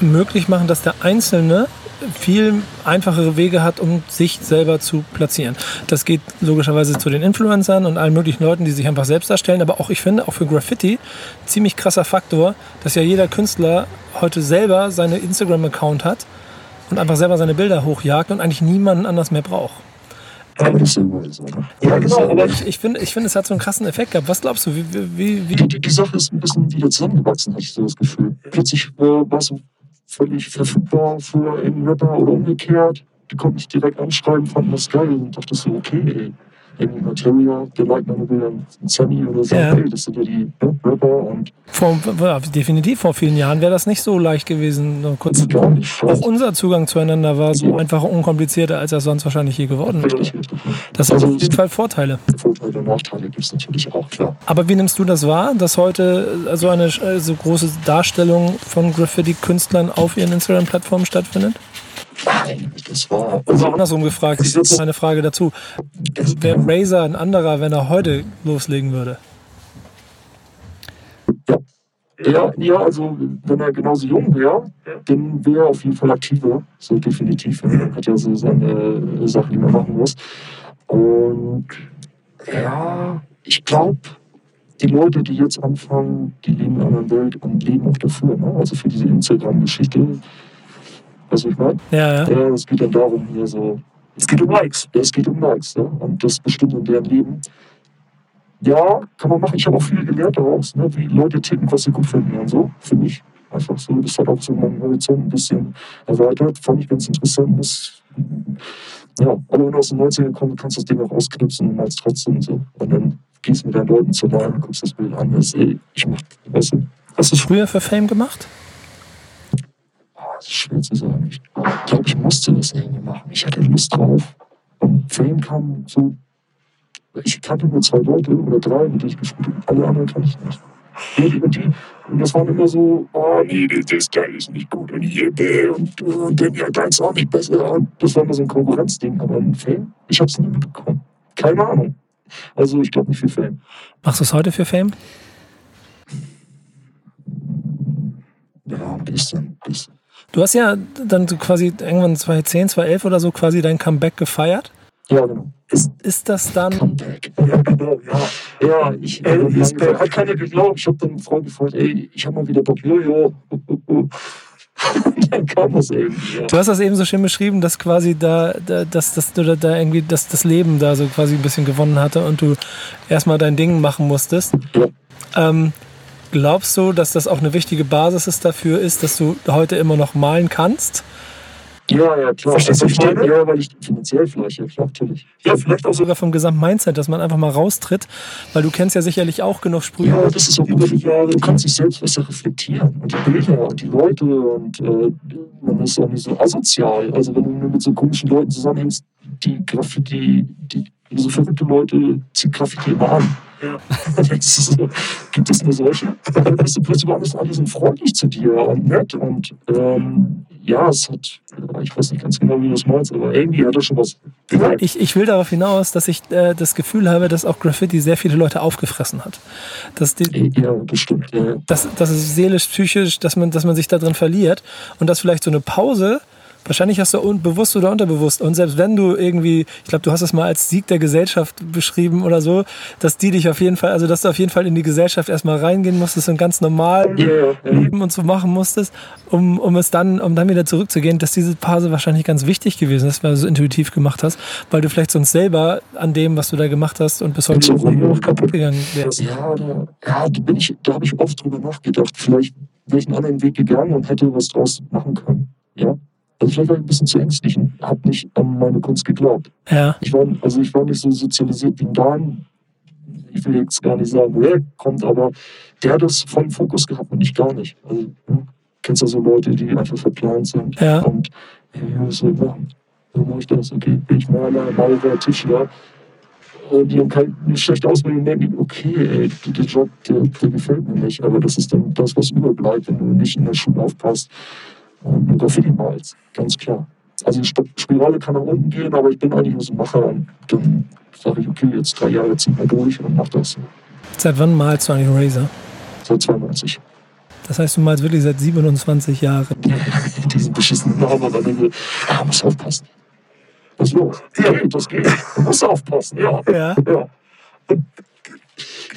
möglich machen, dass der Einzelne viel einfachere Wege hat, um sich selber zu platzieren. Das geht logischerweise zu den Influencern und allen möglichen Leuten, die sich einfach selbst darstellen. Aber auch, ich finde, auch für Graffiti ziemlich krasser Faktor, dass ja jeder Künstler heute selber seine Instagram-Account hat und einfach selber seine Bilder hochjagt und eigentlich niemanden anders mehr braucht. Ja genau. Aber Ich, ich finde, ich finde, es hat so einen krassen Effekt gehabt. Was glaubst du, wie, wie, wie die, die, die Sache ist ein bisschen wieder zusammengewachsen, hatte ich so das Gefühl. Plötzlich äh, war es völlig verfügbar für einen Rapper oder umgekehrt. Die konnten mich direkt anschreiben, fanden das geil und dachte so, okay, ey, irgendwie Materia, der liked meine Bilder, ein Sammy oder so, Ja. ey, das sind ja die Rapper und Vor, definitiv vor vielen Jahren wäre das nicht so leicht gewesen. Nur kurz, gar nicht. auch unser Zugang zueinander war so Ja. einfach unkomplizierter, als er sonst wahrscheinlich je geworden wäre. Das hat auf jeden Fall Vorteile. Vorteile und Nachteile gibt es natürlich auch, klar. Aber wie nimmst du das wahr, dass heute äh, so eine äh, so große Darstellung von Graffiti-Künstlern auf ihren Instagram-Plattformen stattfindet? Das war. Also andersrum gefragt, das ist eine Frage dazu. Wäre Razer ein anderer, wenn er heute loslegen würde? Ja. Ja, ja, also wenn er genauso jung wäre, dann wäre er auf jeden Fall aktiver. So definitiv. Er hat ja so seine Sachen, die man machen muss. Und ja, ich glaube, die Leute, die jetzt anfangen, die leben in einer Welt und leben auch dafür. Ne? Also für diese Instagram-Geschichte. Weißt du, ich meine? Ja, ja. ja. Es geht dann darum, hier so. Es geht um Likes. Ja, es geht um Likes. Ne? Und das bestimmt in deren Leben. Ja, kann man machen. Ich habe auch viel gelernt daraus, ne? wie Leute ticken, was sie gut finden und so. Für mich einfach so. Das hat auch so meinen Horizont ein bisschen erweitert. Fand ich ganz interessant. Das, ja, aber wenn du aus den 90ern kommst, kannst du das Ding auch ausknipsen und machst trotzdem so. Und dann gehst mit deinen Leuten zu und guckst das Bild an. Das, ey, ich mach, weißt du. Hast du es früher für Fame gemacht? Das ist schwer zu sagen. Ich glaube, ich musste das irgendwie machen. Ich hatte Lust drauf. Und Fame kam so. Ich kannte nur zwei Leute oder drei, mit denen ich gespielt habe. Alle anderen kannte ich nicht. Und, das waren immer so, oh nee, das Teil ist nicht gut und hier, und, und dann ja, deins auch nicht besser. Und das war immer so ein Konkurrenzding. Aber ein Fame, ich hab's nie mitbekommen. Keine Ahnung. Also ich glaube nicht für Fame. Machst du es heute für Fame? Ja, ein bisschen, ein bisschen. Du hast ja dann quasi irgendwann 2010, 2011 oder so quasi dein Comeback gefeiert. Ja, genau. Ist, ist das dann. Comeback. Ja, genau, ja. Ja, ich ey, ist, hat keiner geglaubt. Ich habe dann einen Freund gefragt, ey, ich habe mal wieder Bock, Jojo. dann kam das irgendwie. Ja. Du hast das eben so schön beschrieben, dass quasi da, da dass, dass du da irgendwie dass das Leben da so quasi ein bisschen gewonnen hatte und du erstmal dein Ding machen musstest. Ja. Ähm, glaubst du, dass das auch eine wichtige Basis ist dafür ist, dass du heute immer noch malen kannst? Ja, ja, klar. Verstehst du, also, ich Ja, weil ich finanziell vielleicht, ja, klar, natürlich. Ja, vielleicht auch sogar vom Gesamtmindset, dass man einfach mal raustritt, weil du kennst ja sicherlich auch genug Sprüche. Ja, das ist auch über die Jahre, du kannst dich selbst besser reflektieren und die Bilder und die Leute und äh, man ist auch nicht so asozial. Also wenn du mit so komischen Leuten zusammenhängst, die Graffiti, die so verrückte Leute ziehen Graffiti immer an. Ja. so, gibt es nur solche? Dann bist du plötzlich alles, alle sind freundlich zu dir und nett und ähm, ja, es hat, ich weiß nicht ganz genau, wie du das meinst, aber irgendwie hat das schon was. Ich, ich will darauf hinaus, dass ich äh, das Gefühl habe, dass auch Graffiti sehr viele Leute aufgefressen hat. Dass die, ja, bestimmt. Ja. Dass, dass es seelisch, psychisch, dass man, dass man sich da drin verliert und dass vielleicht so eine Pause Wahrscheinlich hast du bewusst oder unterbewusst. Und selbst wenn du irgendwie, ich glaube, du hast es mal als Sieg der Gesellschaft beschrieben oder so, dass die dich auf jeden Fall, also dass du auf jeden Fall in die Gesellschaft erstmal reingehen musstest und ganz normal leben und so machen musstest, um, um es dann, um dann wieder zurückzugehen, dass diese Pause wahrscheinlich ganz wichtig gewesen ist, weil du so intuitiv gemacht hast, weil du vielleicht sonst selber an dem, was du da gemacht hast und bis heute so kaputt gegangen wärst. Ja, da, ja, bin ich, da habe ich oft drüber nachgedacht. Vielleicht wäre ich einen anderen Weg gegangen und hätte was draus machen können. Ja. Also vielleicht war ich ein bisschen zu ängstlich und habe nicht an meine Kunst geglaubt. Ja. Ich war, also ich war nicht so sozialisiert wie Dan. Ich will jetzt gar nicht sagen, woher er kommt, aber der hat das voll im Fokus gehabt und ich gar nicht. Also, ja, kennst du so Leute, die einfach verplant sind ja. und hey, was soll ich machen? So mache ich das, okay, bin ich Maler, Maurer, Tischler. Und die haben keine schlechte Ausbildung, denken, okay, ey, der Job, der, der gefällt mir nicht. Aber das ist dann das, was überbleibt, wenn du nicht in der Schule aufpasst und Graffiti malst, ganz klar. Also die Spirale kann nach unten gehen, aber ich bin eigentlich nur so ein Macher und dann sage ich, okay, jetzt drei Jahre ziehen wir durch und mach das. Seit wann malst du eigentlich Razer? Seit 92. Das heißt, du malst wirklich seit 27 Jahren? Diesen beschissenen Namen, aber dann ah, muss aufpassen. Was ist los? Ja, das geht. Du musst aufpassen, ja. Ja. ja.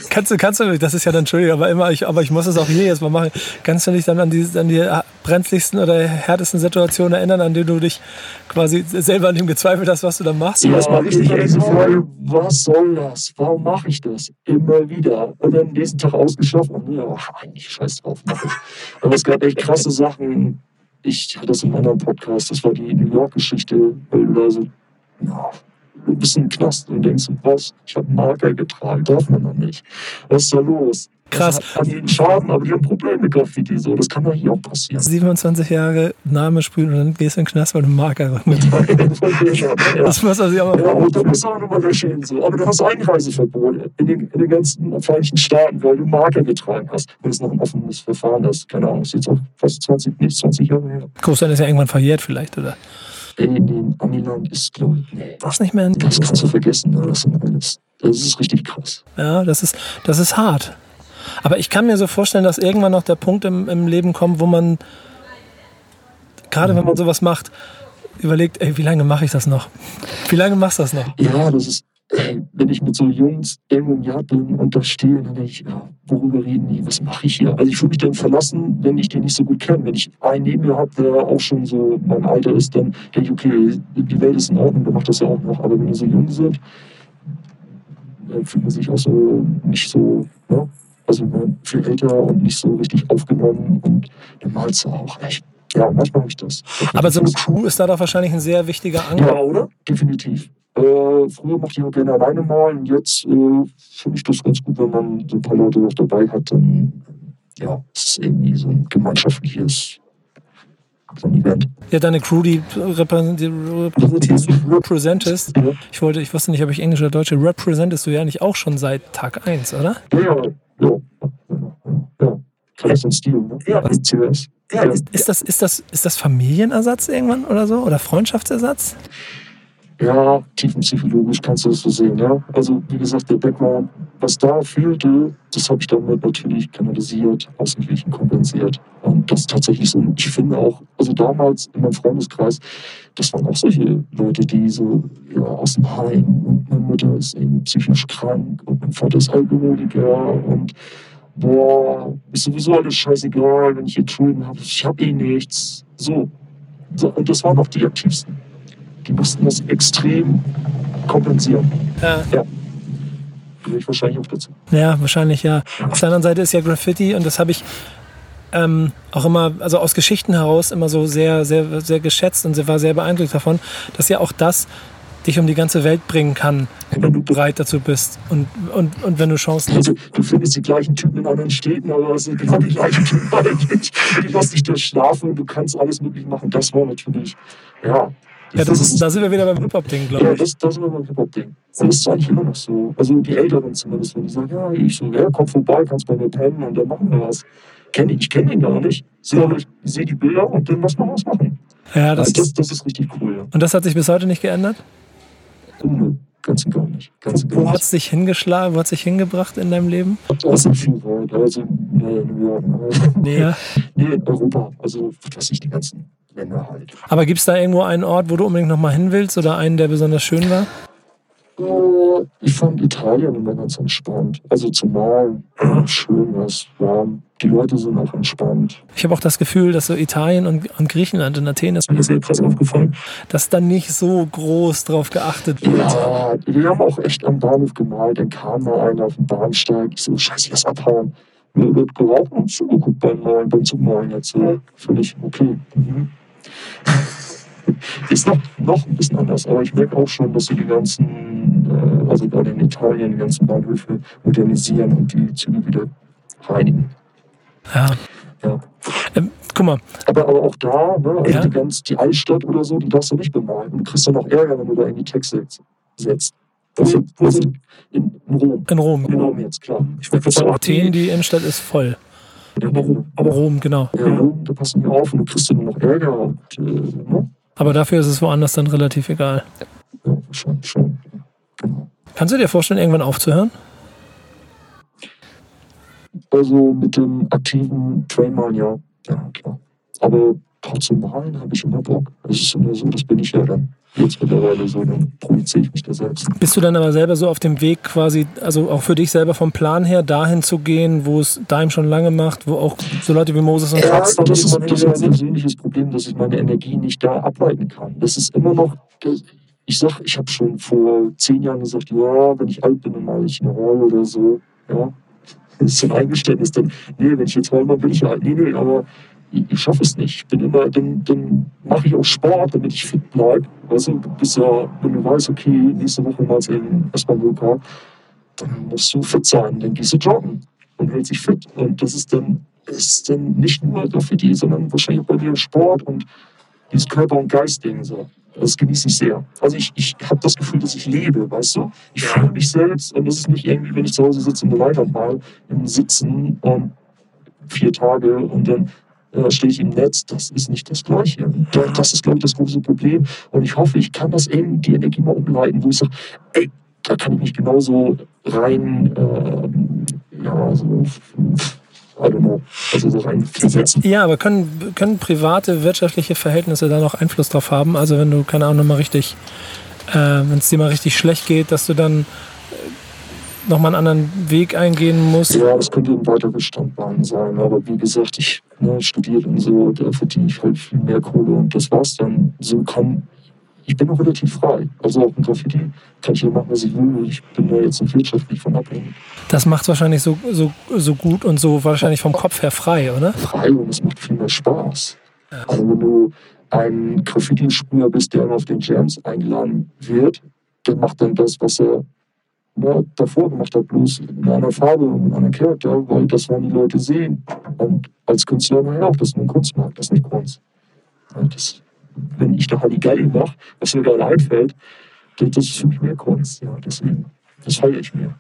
Kannst du, kannst du, das ist ja dann, Entschuldigung, aber immer, ich, aber ich muss es auch hier jetzt mal machen. Kannst du dich dann an die, an die brenzligsten oder härtesten Situationen erinnern, an denen du dich quasi selber an dem gezweifelt hast, was du da machst? Ja, war richtig diese Frage, was soll das? Warum mache ich das? Immer wieder. Und dann nächsten Tag ausgeschlafen und ja, eigentlich scheiß drauf. Aber es gab echt krasse Sachen. Ich hatte das in einem anderen Podcast, das war die New York-Geschichte, weil du da so, ja, du bist im Knast und denkst, was, ich habe Marker getragen, darf man noch nicht. Was ist da los? Krass. Das hat jeden Schaden, aber die haben Probleme mit Graffiti. So. Das kann doch hier auch passieren. 27 Jahre Name sprühen und dann gehst du in den Knast, weil du einen Marker mit Das muss also ja, ja, und da musst du auch nochmal lächeln. So. Aber du hast Einreiseverbot in den, in den ganzen Vereinigten Staaten, weil du Marker getragen hast. Wenn es noch ein offenes Verfahren ist. Keine Ahnung, ist jetzt auch fast 20, nicht 20 Jahre her. Großteil ist ja irgendwann verjährt vielleicht, oder? Ey, nee, Amiland ist, glaube ich, nee. Was nicht mehr in Das kannst du vergessen, ne? das sind alles. Das ist richtig krass. Ja, das ist, das ist hart. Aber ich kann mir so vorstellen, dass irgendwann noch der Punkt im, im Leben kommt, wo man, gerade wenn man sowas macht, überlegt, ey, wie lange mache ich das noch? Wie lange machst du das noch? Ja, das ist, ey, wenn ich mit so Jungs irgendwo im Jahr bin und da stehe, dann denke ich, ja, worüber reden die? Was mache ich hier? Also ich fühle mich dann verlassen, wenn ich den nicht so gut kenne. Wenn ich einen neben mir habe, der auch schon so mein Alter ist, dann denke ich, okay, die Welt ist in Ordnung, der macht das ja auch noch. Aber wenn die so jung sind, dann fühlt man sich auch so nicht so, ne? Also man viel älter und nicht so richtig aufgenommen und dann malst du auch echt. Ja, manchmal habe ich das. Aber so eine Crew ist da doch wahrscheinlich ein sehr wichtiger Anker. Ja, oder? Definitiv. Äh, früher mochte ich auch gerne alleine malen. und Jetzt äh, finde ich das ganz gut, wenn man so ein paar Leute noch dabei hat. Dann, ja, es ist irgendwie so ein gemeinschaftliches. Ja, deine Crew, die repräsent- die repräsentierst, representest. Ich wollte, ich wusste nicht, ob ich Englisch oder Deutsche, representest du ja nicht auch schon seit Tag 1, oder? Ja, Ist das, ist das, ist das Familienersatz irgendwann oder so? Oder Freundschaftsersatz? Ja, tiefenpsychologisch kannst du das so sehen, ja. Also, wie gesagt, der Background, was da fehlte, das habe ich damit natürlich kanalisiert, ausgeglichen, kompensiert. Und das ist tatsächlich so. Ich finde auch, also damals in meinem Freundeskreis, das waren auch solche Leute, die so ja, aus dem Heim und meine Mutter ist eben psychisch krank und mein Vater ist Alkoholiker und boah, ist sowieso alles scheißegal, wenn ich hier Schulden habe. Ich habe eh nichts. So. so. Und das waren auch die aktivsten die mussten das extrem kompensieren. Ja. Gehöre ich wahrscheinlich auch dazu. Ja, wahrscheinlich ja. Auf der anderen Seite ist ja Graffiti und das habe ich ähm, auch immer, also aus Geschichten heraus immer so sehr, sehr, sehr geschätzt und war sehr beeindruckt davon, dass ja auch das dich um die ganze Welt bringen kann, wenn du bereit dazu bist und, und, und wenn du Chancen hast. Also, du findest die gleichen Typen in anderen Städten, aber es sind genau die gleichen Typen eigentlich. Die lassen dich da schlafen, du kannst alles möglich machen. Das war natürlich, ja. Ja, das ist, da sind wir wieder beim Hip-Hop-Ding, glaube Ja, ich. das, das ist immer ein Hip-Hop-Ding. Und das ist eigentlich immer noch so. Also die Älteren zumindest, wenn die sagen, ja, ich so, ja, komm vorbei, kannst bei mir pennen und dann machen wir was. Kenn ich, ich kenne ihn gar nicht. Sehe sehe die Bilder und dann lass mal was machen. Ja, das, Also das, das ist richtig cool, ja. und das hat sich bis heute nicht geändert? Nö, ganz und gar nicht. Ganz und Wo hat es dich hingeschlagen, wo hat es dich hingebracht in deinem Leben? Ist viel weit. Also, nee, New York. Nee, Ja. nee, in Europa. Also, was weiß ich, die ganzen Länder halt. Aber gibt es da irgendwo einen Ort, wo du unbedingt nochmal hin willst oder einen, der besonders schön war? Äh, Ich fand Italien immer ganz entspannt. Also zum Malen, äh, schön was, warm. Die Leute sind auch entspannt. Ich habe auch das Gefühl, dass so Italien und, und Griechenland in Athen ist, Mir ist sehr krass aufgefallen. dass da nicht so groß drauf geachtet wird. Ja, wir haben auch echt am Bahnhof gemalt. Dann kam mal einer auf den Bahnsteig. So, scheiße, lass abhauen. Mir wird geraucht und zugeguckt beim Malen, beim Zugmalen jetzt. Völlig okay. Mhm. Ist noch, noch ein bisschen anders, aber ich merke auch schon, dass sie die ganzen, äh, also gerade in Italien, die ganzen Bahnhöfe modernisieren und die Züge wieder reinigen. Ja. Ja. Ähm, guck mal, Aber, aber auch da, ne, also Ja. die, ganz, die Altstadt oder so, die darfst du nicht bemalen. Du kriegst dann noch Ärger, wenn du da irgendwie Text setzt. Also, also in, in Rom. in Rom. In Rom jetzt, klar. Ich Bei Athen, die Innenstadt ist voll. Aber Rom. Aber Rom, genau. Ja, Rom, da passen die auf und du kriegst dann noch Ärger. Und, äh, ne? Aber dafür ist es woanders dann relativ egal. Ja, schon, schon. Genau. Kannst du dir vorstellen, irgendwann aufzuhören? Also mit dem aktiven Trainmalen, ja. Ja, klar. Aber trotzdem malen habe ich immer Bock. Es ist immer so, das bin ich ja dann. Jetzt mittlerweile so, dann projiziere ich mich da selbst. Bist du dann aber selber so auf dem Weg quasi, also auch für dich selber vom Plan her, dahin zu gehen, wo es Daim schon lange macht, wo auch so Leute wie Moses und Ja, Katz das ist, das ist mein persönliches Problem, dass ich meine Energie nicht da ableiten kann. Das ist immer noch, das, ich sag, ich habe schon vor zehn Jahren gesagt, ja, wenn ich alt bin, dann male ich eine Rolle oder so. Ja, das ist so ein Eingeständnis. Dann, nee, wenn ich jetzt mal bin ich ja alt. Nee, nee, aber ich, schaffe es nicht. Ich bin immer, dann, dann mache ich auch Sport, damit ich fit bleibe. Du bist ja, wenn du weißt, okay, nächste Woche mal in Espanol dann musst du fit sein. Dann gehst du joggen und hältst dich fit. Und das ist dann, ist dann nicht nur Graffiti, sondern wahrscheinlich auch bei dir Sport und dieses Körper- und Geist-Ding. So. Das genieße ich sehr. Also ich, ich habe das Gefühl, dass ich lebe, weißt du? Ich fühle mich selbst und das ist nicht irgendwie, wenn ich zu Hause sitze und Leinwand mal im Sitzen und vier Tage und dann äh, stehe ich im Netz, das ist nicht das Gleiche. Das ist, glaube ich, das große Problem. Und ich hoffe, ich kann das eben, die Energie mal umleiten, wo ich sage, ey, da kann ich mich genauso rein, äh, ja, so, I don't know, also so rein versetzen. Ja, aber können, können private wirtschaftliche Verhältnisse da noch Einfluss drauf haben? Also wenn du, keine Ahnung, mal richtig, äh, wenn es dir mal richtig schlecht geht, dass du dann nochmal einen anderen Weg eingehen muss? Ja, das könnte ein weiteres Standbein sein. Aber wie gesagt, ich ne, studiere und so, da verdiene ich halt viel mehr Kohle und das war's dann. So kann ich bin noch relativ frei. Also auch ein Graffiti kann ich hier machen, was ich will. Ich bin da jetzt nicht wirtschaftlich von abhängig. Das macht wahrscheinlich so, so, so gut und so wahrscheinlich vom Kopf her frei, oder? Frei und es macht viel mehr Spaß. Ja. Also wenn du ein Graffiti-Sprüher bist, der auf den Jams eingeladen wird, der macht dann das, was er ja, davor gemacht hat, bloß in einer Farbe und in einer Charakter, weil das wollen die Leute sehen. Und als Künstler, naja, das ist nur ein Kunstmarkt, das ist nicht Kunst. Das, wenn ich da Halligalli mache, was mir gerade einfällt, das ist für mich mehr Kunst. Ja, deswegen, das feiere ich mir.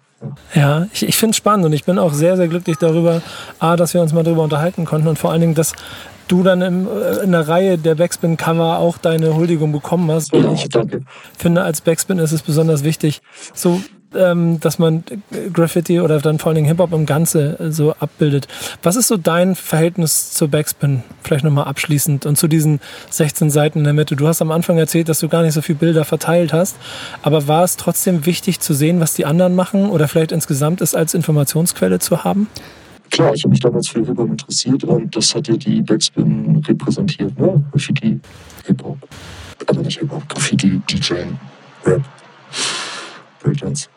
Ja, ich, ich finde es spannend und ich bin auch sehr, sehr glücklich darüber, A, dass wir uns mal darüber unterhalten konnten und vor allen Dingen, dass du dann im, äh, in der Reihe der Backspin-Cover auch deine Huldigung bekommen hast. Ja, ich danke. finde, als Backspin ist es besonders wichtig, so ähm, dass man Graffiti oder dann vor allen Dingen Hip-Hop im Ganze äh, so abbildet. Was ist so dein Verhältnis zur Backspin? Vielleicht nochmal abschließend und zu diesen 16 Seiten in der Mitte. Du hast am Anfang erzählt, dass du gar nicht so viele Bilder verteilt hast, aber war es trotzdem wichtig zu sehen, was die anderen machen oder vielleicht insgesamt es als Informationsquelle zu haben? Klar, ich habe mich damals für Hip-Hop interessiert und das hat ja die Backspin repräsentiert, ne? Graffiti, Hip-Hop. Also nicht Hip-Hop, Graffiti, DJ, Rap, Breakdance.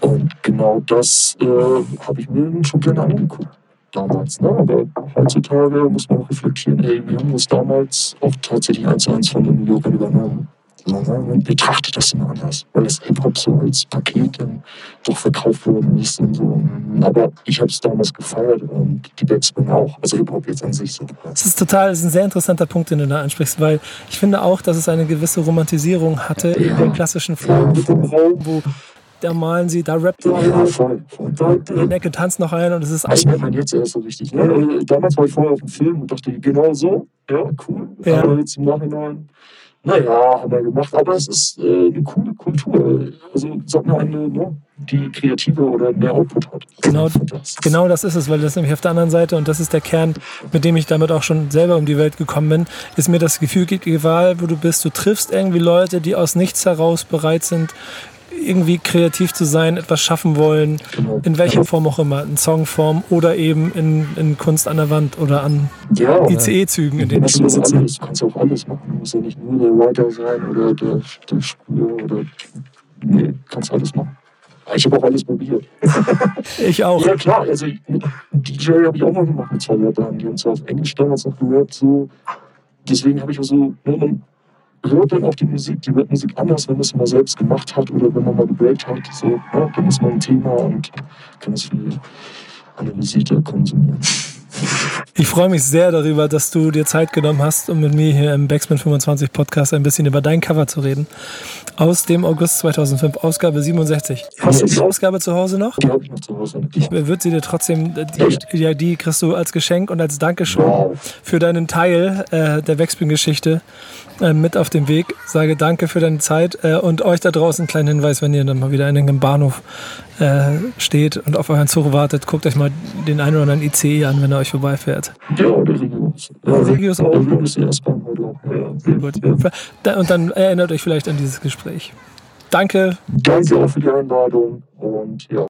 Und genau das äh, habe ich mir schon gerne angeguckt damals. Ne? Aber heutzutage muss man auch reflektieren, ey, wir haben das damals auch tatsächlich eins zu eins von den New Yorkern übernommen. Man betrachtet das immer anders, weil das Hip-Hop so als Paket dann doch verkauft worden ist und so. Aber ich habe es damals gefeiert und die Backspin auch. Also Hip-Hop jetzt an sich so. Das ist total, das ist ein sehr interessanter Punkt, den du da ansprichst, weil ich finde auch, dass es eine gewisse Romantisierung hatte ja. in den klassischen Form, wo da malen sie, da rappt ja, ja, voll, voll. Da, in der Ecke tanzt noch ein und es ist Das merkt man jetzt erst so richtig. Ne? Also, damals war ich vorher auf dem Film und dachte, genau so, ja, cool. Ja. Aber jetzt im Nachhinein, naja, haben wir gemacht. Aber es ist äh, eine coole Kultur. Also sag mal eine, ne, die kreative oder mehr Output hat. Genau, das. genau das ist es, weil das nämlich auf der anderen Seite, und das ist der Kern, mit dem ich damit auch schon selber um die Welt gekommen bin, ist mir das Gefühl, egal wo du bist, du triffst irgendwie Leute, die aus nichts heraus bereit sind, irgendwie kreativ zu sein, etwas schaffen wollen, genau. in welcher Form auch immer, in Songform oder eben in, in Kunst an der Wand oder an ja, ICE-Zügen, in denen ich sitze. Alles, du kannst auch alles machen. Du musst ja nicht nur der Writer sein oder der, der Spieler oder. Nee, kannst alles machen. Ich habe auch alles probiert. ich auch. Ja, klar. Also, DJ habe ich auch mal gemacht mit zwei Rappern. Die haben zwar auf Englisch damals noch gehört. So. Deswegen habe ich auch so. Ne, hört dann auch die Musik, die Rapmusik anders, wenn man es mal selbst gemacht hat oder wenn man mal gebreakt hat. So, ja, dann ist man ein Thema und kann es viel analysierter konsumieren. Ich freue mich sehr darüber, dass du dir Zeit genommen hast, um mit mir hier im Backspin 25 Podcast ein bisschen über dein Cover zu reden. Aus dem August 2005, Ausgabe 67. Hast du die Ausgabe zu Hause noch? Ich noch zu Hause. Ich würde sie dir trotzdem, die, ja, die kriegst du als Geschenk und als Dankeschön für deinen Teil äh, der Backspin-Geschichte äh, mit auf dem Weg. Sage danke für deine Zeit äh, und euch da draußen einen kleinen Hinweis, wenn ihr dann mal wieder in einem Bahnhof äh, steht und auf euren Zug wartet, guckt euch mal den einen oder anderen ICE an, wenn er euch vorbeifährt. Ja, oder Regios. Ja, Regios auch. Regios S-Bahn auch. Ja, sehr gut. Ja. Und dann erinnert euch vielleicht an dieses Gespräch. Danke. Danke auch für die Einladung und ja.